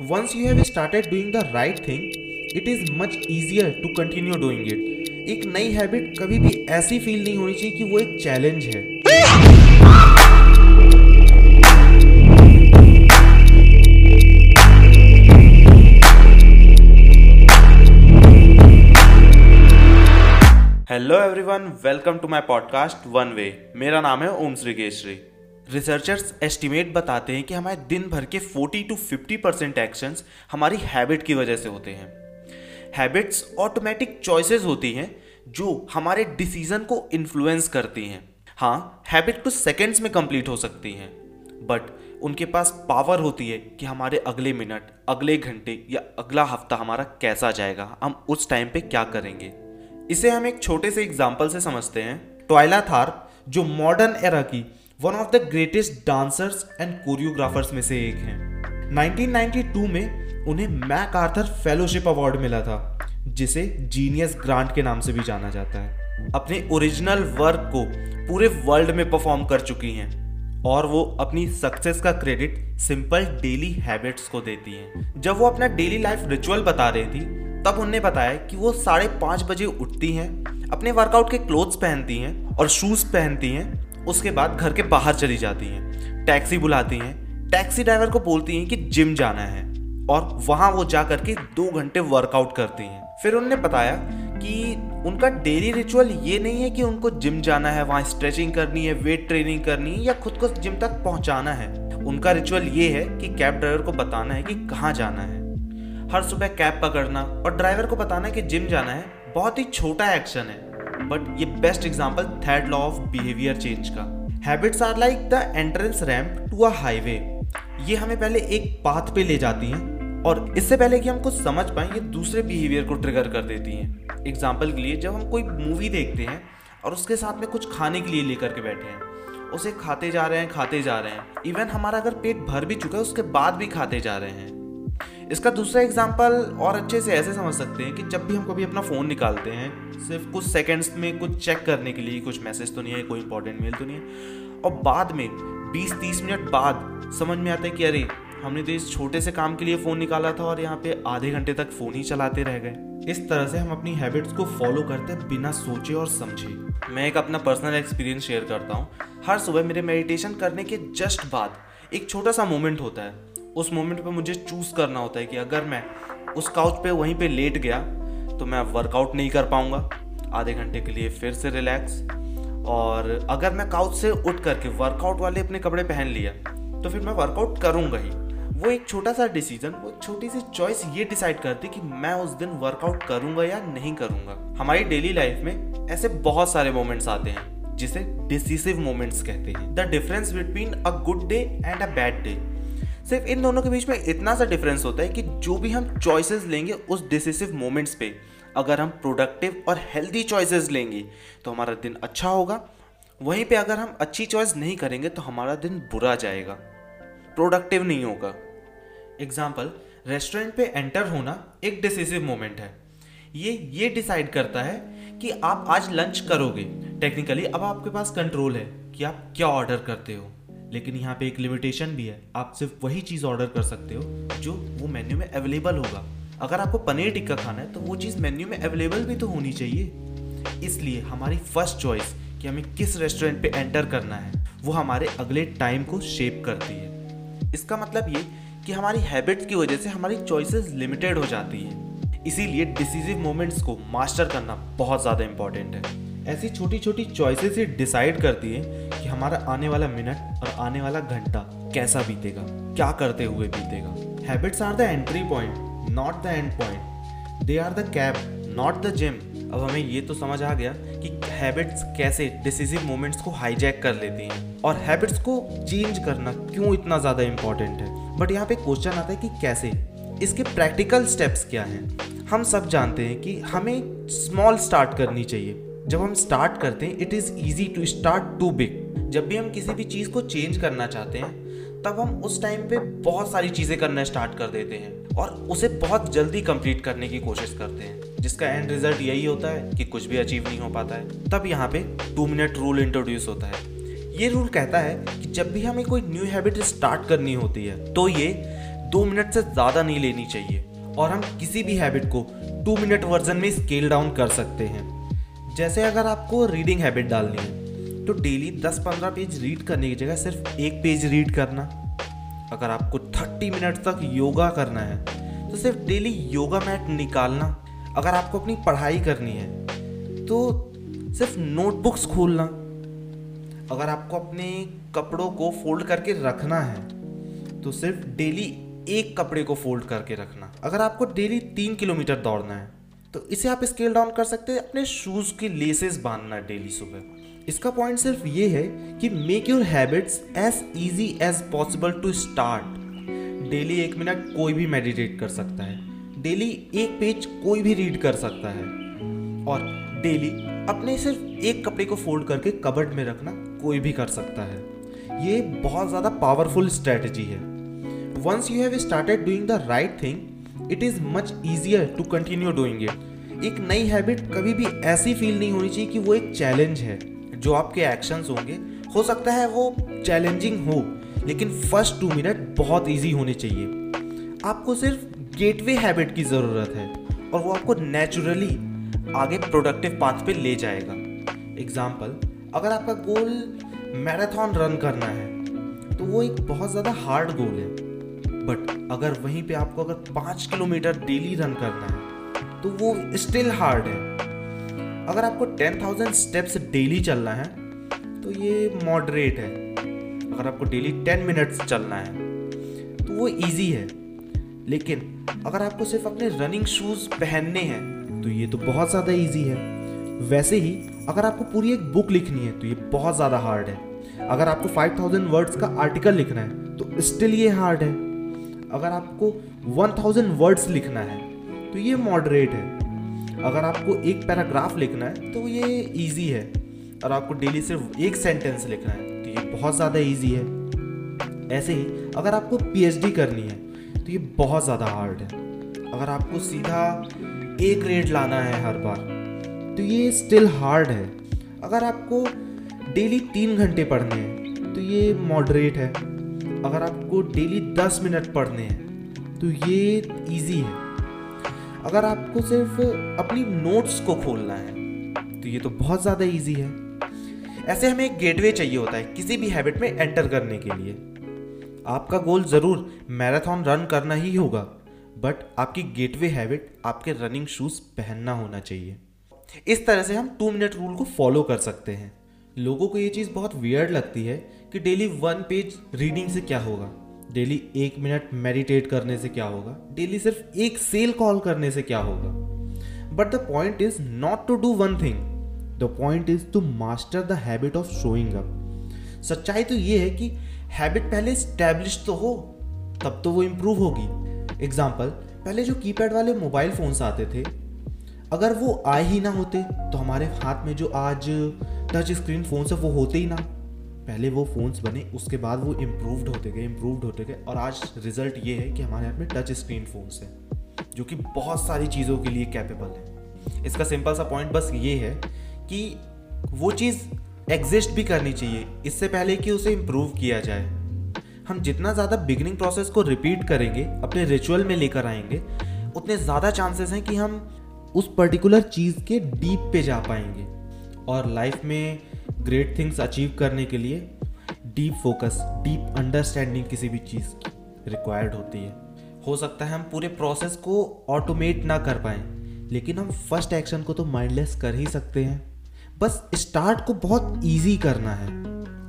Once you have started doing the right thing, it is much easier to continue doing it. एक नई habit कभी भी ऐसी feel नहीं होनी चाहिए कि वो एक चैलेंज है hello everyone welcome to my podcast anyway मेरा नाम है ओम श्री केशरी रिसर्चर्स एस्टिमेट बताते हैं कि हमारे दिन भर के 40 टू 50 परसेंट एक्शंस हमारी हैबिट की वजह से होते हैं। हैबिट्स ऑटोमेटिक चॉइसेस होती हैं जो हमारे डिसीज़न को इन्फ्लुएंस करती हैं। हाँ हैबिट कुछ सेकेंड्स में कंप्लीट हो सकती हैं बट उनके पास पावर होती है कि हमारे अगले मिनट अगले घंटे या अगला हफ़्ता हमारा कैसा जाएगा, हम उस टाइम पे क्या करेंगे। इसे हम एक छोटे से एग्ज़ाम्पल से समझते हैं। टॉयला थार, जो मॉडर्न एरा की one of the greatest dancers and choreographers में से एक हैं। 1992 में उन्हें मैक आर्थर फेलोशिप अवार्ड मिला था, जिसे जीनियस ग्रांट के नाम से भी जाना जाता है। अपने ओरिजिनल वर्क को पूरे वर्ल्ड में परफॉर्म कर चुकी हैं और वो अपनी सक्सेस का क्रेडिट सिंपल डेली हैबिट्स को देती हैं। जब वो अपना डेली लाइफ रिचुअल बता रही थी, तब उन्हें बताया कि वो साढ़े पाँच बजे उठती हैं, अपने वर्कआउट के क्लोथ्स पहनती हैं और शूज़ पहनती हैं उसके बाद घर के बाहर चली जाती हैं। टैक्सी बुलाती हैं। टैक्सी ड्राइवर को बोलती हैं कि जिम जाना है। और वहाँ वो जा करके दो घंटे वर्कआउट करती हैं। फिर उन्होंने बताया कि उनका डेली रिचुअल ये नहीं है कि उनको जिम जाना है, वहाँ स्ट्रेचिंग करनी है वेट ट्रेनिंग करनी है या खुद को जिम तक पहुँचाना है। उनका रिचुअल ये है कि कैब ड्राइवर को बताना है कि कहाँ जाना है। हर सुबह कैब पकड़ना और ड्राइवर को बताना है कि जिम जाना है। बहुत ही छोटा एक्शन है। बट ये best example third law of behaviour change का. Habits are like the entrance ramp to a highway ये हमें पहले एक पाथ पे ले जाती हैं और इससे पहले कि हम कुछ समझ पाए, ये दूसरे बिहेवियर को ट्रिगर कर देती हैं. एग्ज़ाम्पल के लिए, जब हम कोई मूवी देखते हैं और उसके साथ में कुछ खाने के लिए लेकर के बैठे हैं, उसे खाते जा रहे हैं, खाते जा रहे हैं. इवन हमारा अगर पेट भर भी चुका है, उसके बाद भी खाते जा रहे हैं. इसका दूसरा एग्ज़ाम्पल और अच्छे से ऐसे समझ सकते हैं कि जब भी हम कभी अपना फ़ोन निकालते हैं, सिर्फ़ कुछ सेकंड्स में कुछ चेक करने के लिए कुछ मैसेज तो नहीं है, कोई इंपॉर्टेंट मेल तो नहीं है। और बाद में 20-30 मिनट बाद समझ में आता है कि अरे, हमने तो इस छोटे से काम के लिए फ़ोन निकाला था और यहाँ पे आधे घंटे तक फ़ोन ही चलाते रह गए। इस तरह से हम अपनी हैबिट्स को फॉलो करते बिना सोचे और समझे। मैं एक अपना पर्सनल एक्सपीरियंस शेयर करता हूँ। हर सुबह मेरे मेडिटेशन करने के जस्ट बाद एक छोटा सा मोमेंट होता है। उस मोमेंट पे मुझे चूज़ करना होता है कि अगर मैं उस काउच पे वहीं पे लेट गया तो मैं वर्कआउट नहीं कर पाऊँगा। आधे घंटे के लिए फिर से रिलैक्स और अगर मैं काउच से उठ करके वर्कआउट वाले अपने कपड़े पहन लिया तो फिर मैं वर्कआउट करूँगा ही। वो एक छोटा सा डिसीज़न वो छोटी सी चॉइस ये डिसाइड करती कि मैं उस दिन वर्कआउट करूँगा या नहीं करूँगा। हमारी डेली लाइफ में ऐसे बहुत सारे मोमेंट्स आते हैं, जिसे डिसीसिव मोमेंट्स कहते हैं। The difference between a good day and a bad day सिर्फ़ इन दोनों के बीच में इतना सा डिफरेंस होता है कि जो भी हम चॉइसेस लेंगे उस डिसिसिव मोमेंट्स पे, अगर हम प्रोडक्टिव और हेल्दी चॉइसेस लेंगे तो हमारा दिन अच्छा होगा। वहीं पे अगर हम अच्छी चॉइस नहीं करेंगे तो हमारा दिन बुरा जाएगा। प्रोडक्टिव नहीं होगा। एग्ज़ाम्पल रेस्टोरेंट पे एंटर होना एक डिसिसिव मोमेंट है। ये ये डिसाइड करता है कि आप आज लंच करोगे। टेक्निकली अब आपके पास कंट्रोल है कि आप क्या ऑर्डर करते हो। लेकिन यहाँ पे एक लिमिटेशन भी है। आप सिर्फ़ वही चीज़ ऑर्डर कर सकते हो, जो वो मेन्यू में अवेलेबल होगा। अगर आपको पनीर टिक्का खाना है तो वो चीज़ मेन्यू में अवेलेबल भी तो होनी चाहिए। इसलिए हमारी फ़र्स्ट चॉइस कि हमें किस रेस्टोरेंट पे एंटर करना है, वो हमारे अगले टाइम को शेप करती है। इसका मतलब ये कि हमारी हैबिट्स की वजह से हमारी चॉइसेस लिमिटेड हो जाती है। इसीलिए डिसीजिव मोमेंट्स को मास्टर करना बहुत ज़्यादा इंपॉर्टेंट है। ऐसी छोटी छोटी चॉइसेस ही डिसाइड करती है कि हमारा आने वाला मिनट और आने वाला घंटा कैसा बीतेगा, क्या करते हुए बीतेगा। Habits are the entry point not the end point they are the cab not the gym अब हमें ये तो समझ आ गया कि हैबिट्स कैसे डिसीजिव मोमेंट्स को हाईजैक कर लेती हैं और हैबिट्स को चेंज करना क्यों इतना ज़्यादा इंपॉर्टेंट है। बट यहाँ पे क्वेश्चन आता है कि कैसे? इसके प्रैक्टिकल स्टेप्स क्या हैं? हम सब जानते हैं कि हमें स्मॉल स्टार्ट करनी चाहिए। जब हम स्टार्ट करते हैं it is easy to start too big जब भी हम किसी भी चीज़ को चेंज करना चाहते हैं, तब हम उस टाइम पे बहुत सारी चीज़ें करना स्टार्ट कर देते हैं और उसे बहुत जल्दी कंप्लीट करने की कोशिश करते हैं, जिसका एंड रिज़ल्ट यही होता है कि कुछ भी अचीव नहीं हो पाता है। तब यहाँ पे टू मिनट रूल इंट्रोड्यूस होता है। ये रूल कहता है कि जब भी हमें कोई न्यू हैबिट स्टार्ट करनी होती है तो ये दो मिनट से ज़्यादा नहीं लेनी चाहिए और हम किसी भी हैबिट को टू मिनट वर्जन में स्केल डाउन कर सकते हैं। जैसे अगर आपको रीडिंग हैबिट डालनी है तो डेली 10-15 पेज रीड करने की जगह सिर्फ़ एक पेज रीड करना। अगर आपको 30 मिनट तक योगा करना है तो सिर्फ़ डेली योगा मैट निकालना। अगर आपको अपनी पढ़ाई करनी है तो सिर्फ़ नोटबुक्स खोलना। अगर आपको अपने कपड़ों को फोल्ड करके रखना है तो सिर्फ़ डेली एक कपड़े को फोल्ड करके रखना। अगर आपको डेली तीन किलोमीटर दौड़ना है तो इसे आप स्केल डाउन कर सकते हैं। अपने शूज़ की लेसेस बांधना डेली सुबह। इसका पॉइंट सिर्फ़ ये है कि make your habits as easy as possible to start daily एक मिनट कोई भी मेडिटेट कर सकता है। डेली एक पेज कोई भी रीड कर सकता है। और डेली अपने सिर्फ़ एक कपड़े को फोल्ड करके कबर्ड में रखना कोई भी कर सकता है। ये बहुत ज़्यादा पावरफुल स्ट्रेटजी है। Once you have started doing the right thing it is much easier to continue doing it एक नई हैबिट कभी भी ऐसी फील नहीं होनी चाहिए कि वो एक चैलेंज है, जो आपके एक्शंस होंगे। हो सकता है वो चैलेंजिंग हो, लेकिन फ़र्स्ट टू मिनट बहुत ईजी होने चाहिए। आपको सिर्फ़ गेटवे हैबिट की ज़रूरत है, और वो आपको नेचुरली आगे प्रोडक्टिव पाथ पे ले जाएगा। एग्ज़ाम्पल अगर आपका गोल मैराथन रन करना है तो वो एक बहुत ज़्यादा हार्ड गोल है। बट अगर वहीं पे आपको अगर पाँच किलोमीटर डेली रन करना है तो वो स्टिल हार्ड है। अगर आपको टेन थाउज़ेंड स्टेप्स डेली चलना है तो ये मॉडरेट है। अगर आपको डेली टेन मिनट्स चलना है तो वो इजी है। लेकिन अगर आपको सिर्फ़ अपने रनिंग शूज़ पहनने हैं तो ये तो बहुत ज़्यादा ईजी है। वैसे ही अगर आपको पूरी एक बुक लिखनी है तो ये बहुत ज़्यादा हार्ड है। अगर आपको 5000 वर्ड्स का आर्टिकल लिखना है तो स्टिल ये हार्ड है। अगर आपको 1000 वर्ड्स लिखना है तो ये मॉडरेट है। अगर आपको एक पैराग्राफ लिखना है तो ये इजी है। और आपको डेली सिर्फ़ एक सेंटेंस लिखना है तो ये बहुत ज़्यादा इजी है। ऐसे ही, अगर आपको पीएचडी करनी है तो ये बहुत ज़्यादा हार्ड है। अगर आपको सीधा ए ग्रेड लाना है हर बार तो ये स्टिल हार्ड है। अगर आपको डेली तीन घंटे पढ़ने हैं तो ये मॉडरेट है। अगर आपको डेली दस मिनट पढ़ने हैं तो ये इजी है। अगर आपको सिर्फ़ अपनी नोट्स को खोलना है तो ये तो बहुत ज़्यादा इजी है। ऐसे हमें एक गेटवे चाहिए होता है, किसी भी हैबिट में एंटर करने के लिए। आपका गोल ज़रूर मैराथन रन करना ही होगा बट आपकी गेटवे हैबिट आपके रनिंग शूज़ पहनना होना चाहिए। इस तरह से हम टू मिनट रूल को फॉलो कर सकते हैं। लोगों को ये चीज़ बहुत वियर्ड लगती है कि डेली वन पेज रीडिंग से क्या होगा? डेली एक मिनट मेडिटेट करने से क्या होगा? डेली सिर्फ़ एक सेल कॉल करने से क्या होगा? But the point is not to do one thing the point is to master the habit of showing up सच्चाई तो ये है कि हैबिट पहले स्टैब्लिश तो हो, तब तो वो इम्प्रूव होगी. एग्ज़ाम्पल पहले जो कीपैड वाले मोबाइल फ़ोन्स आते थे, अगर वो आए ही ना होते तो हमारे हाथ में जो आज टच स्क्रीन फ़ोन्स है वो होते ही ना। पहले वो फ़ोन्स बने, उसके बाद वो इम्प्रूव्ड होते गए इम्प्रूव्ड होते गए। और आज रिज़ल्ट ये है कि हमारे हाथ में टच स्क्रीन फ़ोन्स हैं, जो कि बहुत सारी चीज़ों के लिए कैपेबल है। इसका सिंपल सा पॉइंट बस ये है कि वो चीज़ एग्जिस्ट भी करनी चाहिए। इससे पहले कि उसे इम्प्रूव किया जाए। हम जितना ज़्यादा बिगनिंग प्रोसेस को रिपीट करेंगे, अपने रिचुअल में लेकर आएँगे, उतने ज़्यादा चांसेस हैं कि हम उस पर्टिकुलर चीज़ के डीप पे जा पाएँगे। और लाइफ में ग्रेट थिंग्स अचीव करने के लिए डीप फोकस डीप अंडरस्टैंडिंग किसी भी चीज़ की रिक्वायर्ड होती है। हो सकता है हम पूरे प्रोसेस को ऑटोमेट ना कर पाए, लेकिन हम फ़र्स्ट एक्शन को तो माइंडलेस कर ही सकते हैं। बस स्टार्ट को बहुत ईजी करना है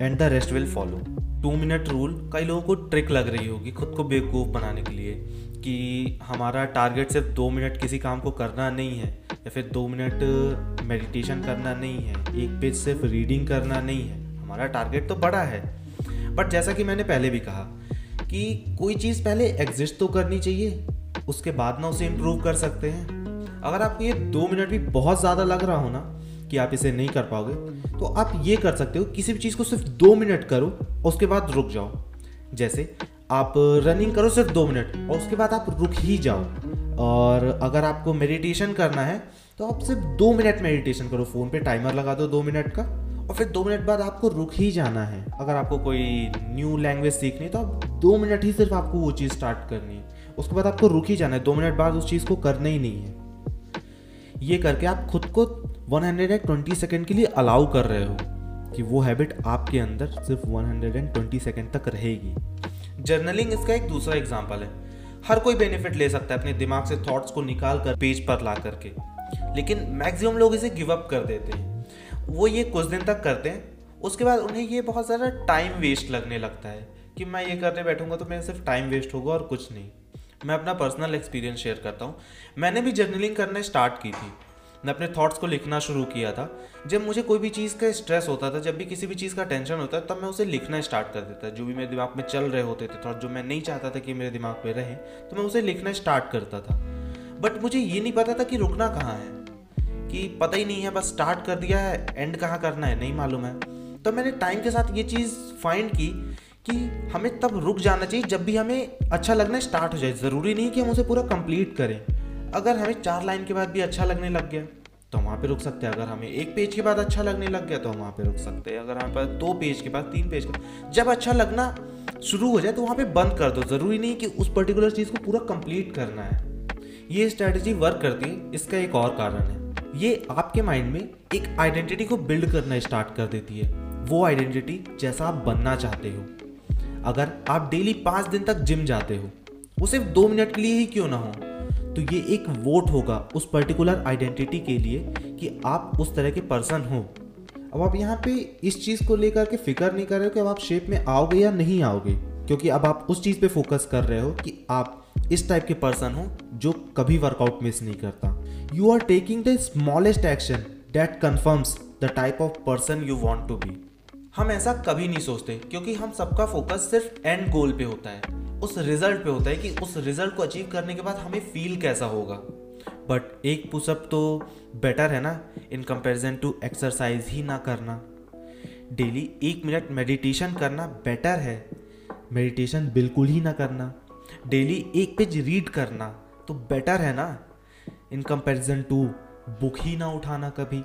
and the rest will follow two minute rule कई लोगों को ट्रिक लग रही होगी खुद को बेवकूफ़ बनाने के लिए। कि हमारा टारगेट सिर्फ़ दो मिनट किसी काम को करना नहीं है, या फिर दो मिनट मेडिटेशन करना नहीं है, एक पेज सिर्फ़ रीडिंग करना नहीं है। हमारा टारगेट तो बड़ा है। बट जैसा कि मैंने पहले भी कहा कि कोई चीज़ पहले एग्जिस्ट तो करनी चाहिए, उसके बाद ना उसे इम्प्रूव कर सकते हैं। अगर आपको ये दो मिनट भी बहुत ज़्यादा लग रहा हो ना कि आप इसे नहीं कर पाओगे तो आप ये कर सकते हो, किसी भी चीज़ को सिर्फ़ दो मिनट करो, उसके बाद रुक जाओ। जैसे आप रनिंग करो सिर्फ़ दो मिनट और उसके बाद आप रुक ही जाओ। और अगर आपको मेडिटेशन करना है तो आप सिर्फ़ दो मिनट मेडिटेशन करो। फ़ोन पे टाइमर लगा दो दो मिनट का और फिर दो मिनट बाद आपको रुक ही जाना है। अगर आपको कोई न्यू लैंग्वेज सीखनी है तो आप दो मिनट ही सिर्फ़ आपको वो चीज़ स्टार्ट करनी है। उसके बाद आपको रुक ही जाना है। दो मिनट बाद उस चीज़ को करना ही नहीं है। ये करके आप खुद को 120 सेकेंड के लिए अलाउ कर रहे हो कि वो हैबिट आपके अंदर सिर्फ़ 120 सेकेंड तक रहेगी। जर्नलिंग इसका एक दूसरा एग्ज़ाम्पल है। हर कोई बेनिफिट ले सकता है अपने दिमाग से थॉट्स को निकाल कर पेज पर ला करके। लेकिन मैक्सिमम लोग इसे गिव अप कर देते हैं। वो ये कुछ दिन तक करते हैं, उसके बाद उन्हें ये बहुत ज़्यादा टाइम वेस्ट लगने लगता है कि मैं ये करने बैठूँगा तो मेरा सिर्फ़ टाइम वेस्ट होगा और कुछ नहीं। मैं अपना पर्सनल एक्सपीरियंस शेयर करता हूँ। मैंने भी जर्नलिंग करना स्टार्ट की थी। मैं अपने थॉट्स को लिखना शुरू किया था। जब मुझे कोई भी चीज़ का स्ट्रेस होता था, जब भी किसी भी चीज़ का टेंशन होता तब मैं उसे लिखना स्टार्ट कर देता जो भी मेरे दिमाग में चल रहे होते थे थॉट जो मैं नहीं चाहता था कि मेरे दिमाग में रहे तो मैं उसे लिखना स्टार्ट करता था। बट मुझे ये नहीं पता था कि रुकना कहाँ है, कि पता ही नहीं है, बस स्टार्ट कर दिया है एंड कहाँ करना है, नहीं मालूम है। तो मैंने टाइम के साथ ये चीज़ फाइंड की कि हमें तब रुक जाना चाहिए जब भी हमें अच्छा लगना स्टार्ट हो जाए। ज़रूरी नहीं कि हम उसे पूरा कंप्लीट करें। अगर हमें चार लाइन के बाद भी अच्छा लगने लग गया तो वहाँ पे रुक सकते हैं। अगर हमें एक पेज के बाद अच्छा लगने लग गया तो हम वहाँ पे रुक सकते हैं। अगर हमें पास दो पेज के बाद, तीन पेज के जब अच्छा लगना शुरू हो जाए तो वहाँ पे बंद कर दो। ज़रूरी नहीं कि उस पर्टिकुलर चीज़ को पूरा कंप्लीट करना है। ये स्ट्रैटेजी वर्क करती है। इसका एक और कारण है। ये आपके माइंड में एक आइडेंटिटी को बिल्ड करना स्टार्ट कर देती है। वो आइडेंटिटी जैसा आप बनना चाहते हो। अगर आप डेली पाँच दिन तक जिम जाते हो, वो सिर्फ़ दो मिनट के लिए ही क्यों ना हो? तो ये एक वोट होगा उस पर्टिकुलर आइडेंटिटी के लिए कि आप उस तरह के पर्सन हो। अब आप यहाँ पे इस चीज़ को लेकर के फ़िक्र नहीं कर रहे हो कि अब आप शेप में आओगे या नहीं आओगे, क्योंकि अब आप उस चीज़ पे फोकस कर रहे हो कि आप इस टाइप के पर्सन हो जो कभी वर्कआउट मिस नहीं करता। You are taking the smallest action that confirms the type of person you want to be हम ऐसा कभी नहीं सोचते, क्योंकि हम सबका फोकस सिर्फ़ एंड गोल पे होता है। उस रिज़ल्ट पे होता है कि उस रिज़ल्ट को अचीव करने के बाद हमें फील कैसा होगा। बट एक पुशअप तो बेटर है ना इन कंपैरिजन टू एक्सरसाइज ही ना करना। डेली एक मिनट मेडिटेशन करना बेटर है। मेडिटेशन बिल्कुल ही ना करना। डेली एक पेज रीड करना तो बेटर है ना। इन कंपैरिजन टू बुक ही ना उठाना कभी।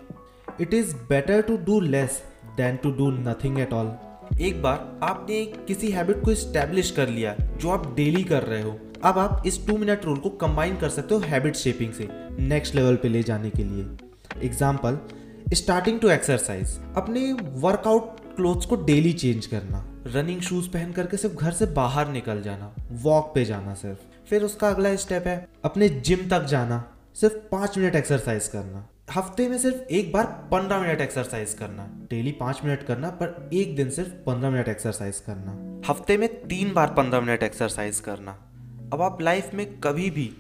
It is better to do less than to do nothing at all एक बार आपने किसी हैबिट को स्टैब्लिश कर लिया जो आप डेली कर रहे हो, अब आप इस टू मिनट रूल को कंबाइन कर सकते हो हैबिट शेपिंग से नेक्स्ट लेवल पे ले जाने के लिए। एग्ज़ाम्पल स्टार्टिंग टू एक्सरसाइज अपने वर्कआउट क्लोथ्स को डेली चेंज करना रनिंग शूज़ पहन करके सिर्फ़ घर से बाहर निकल जाना वॉक पे जाना सिर्फ़। फिर उसका अगला स्टेप है, अपने जिम तक जाना, सिर्फ़ पाँच मिनट एक्सरसाइज करना। हफ़्ते में सिर्फ़ एक बार पंद्रह मिनट एक्सरसाइज करना डेली पाँच मिनट करना, पर एक दिन सिर्फ़ पंद्रह मिनट एक्सरसाइज करना। हफ़्ते में तीन बार पंद्रह मिनट एक्सरसाइज करना। अब आप लाइफ में कभी भी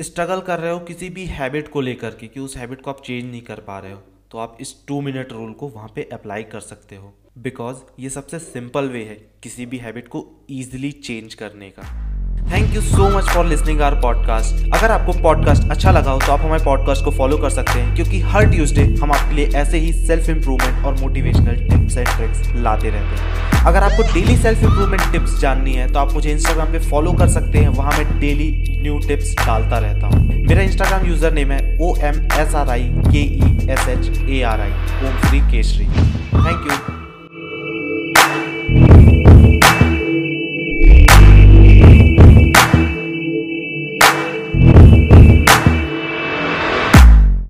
स्ट्रगल कर रहे हो किसी भी हैबिट को लेकर के कि उस हैबिट को आप चेंज नहीं कर पा रहे हो तो आप इस टू मिनट रूल को वहाँ पे अप्लाई कर सकते हो। बिकॉज़ ये सबसे सिंपल वे है किसी भी हैबिट को ईजिली चेंज करने का। Thank you so much for listening our podcast अगर आपको पॉडकास्ट अच्छा लगा हो तो आप हमारे पॉडकास्ट को फॉलो कर सकते हैं, क्योंकि हर ट्यूसडे हम आपके लिए ऐसे ही सेल्फ इंप्रूवमेंट और मोटिवेशनल टिप्स एंड ट्रिक्स लाते रहते हैं। अगर आपको डेली सेल्फ इंप्रूवमेंट टिप्स जाननी है तो आप मुझे इंस्टाग्राम पे फॉलो कर सकते हैं, वहाँ मैं डेली न्यू टिप्स डालता रहता हूँ। मेरा इंस्टाग्राम यूज़र नेम है O M S R I K E S H A R I Om Shri Keshari. Thank you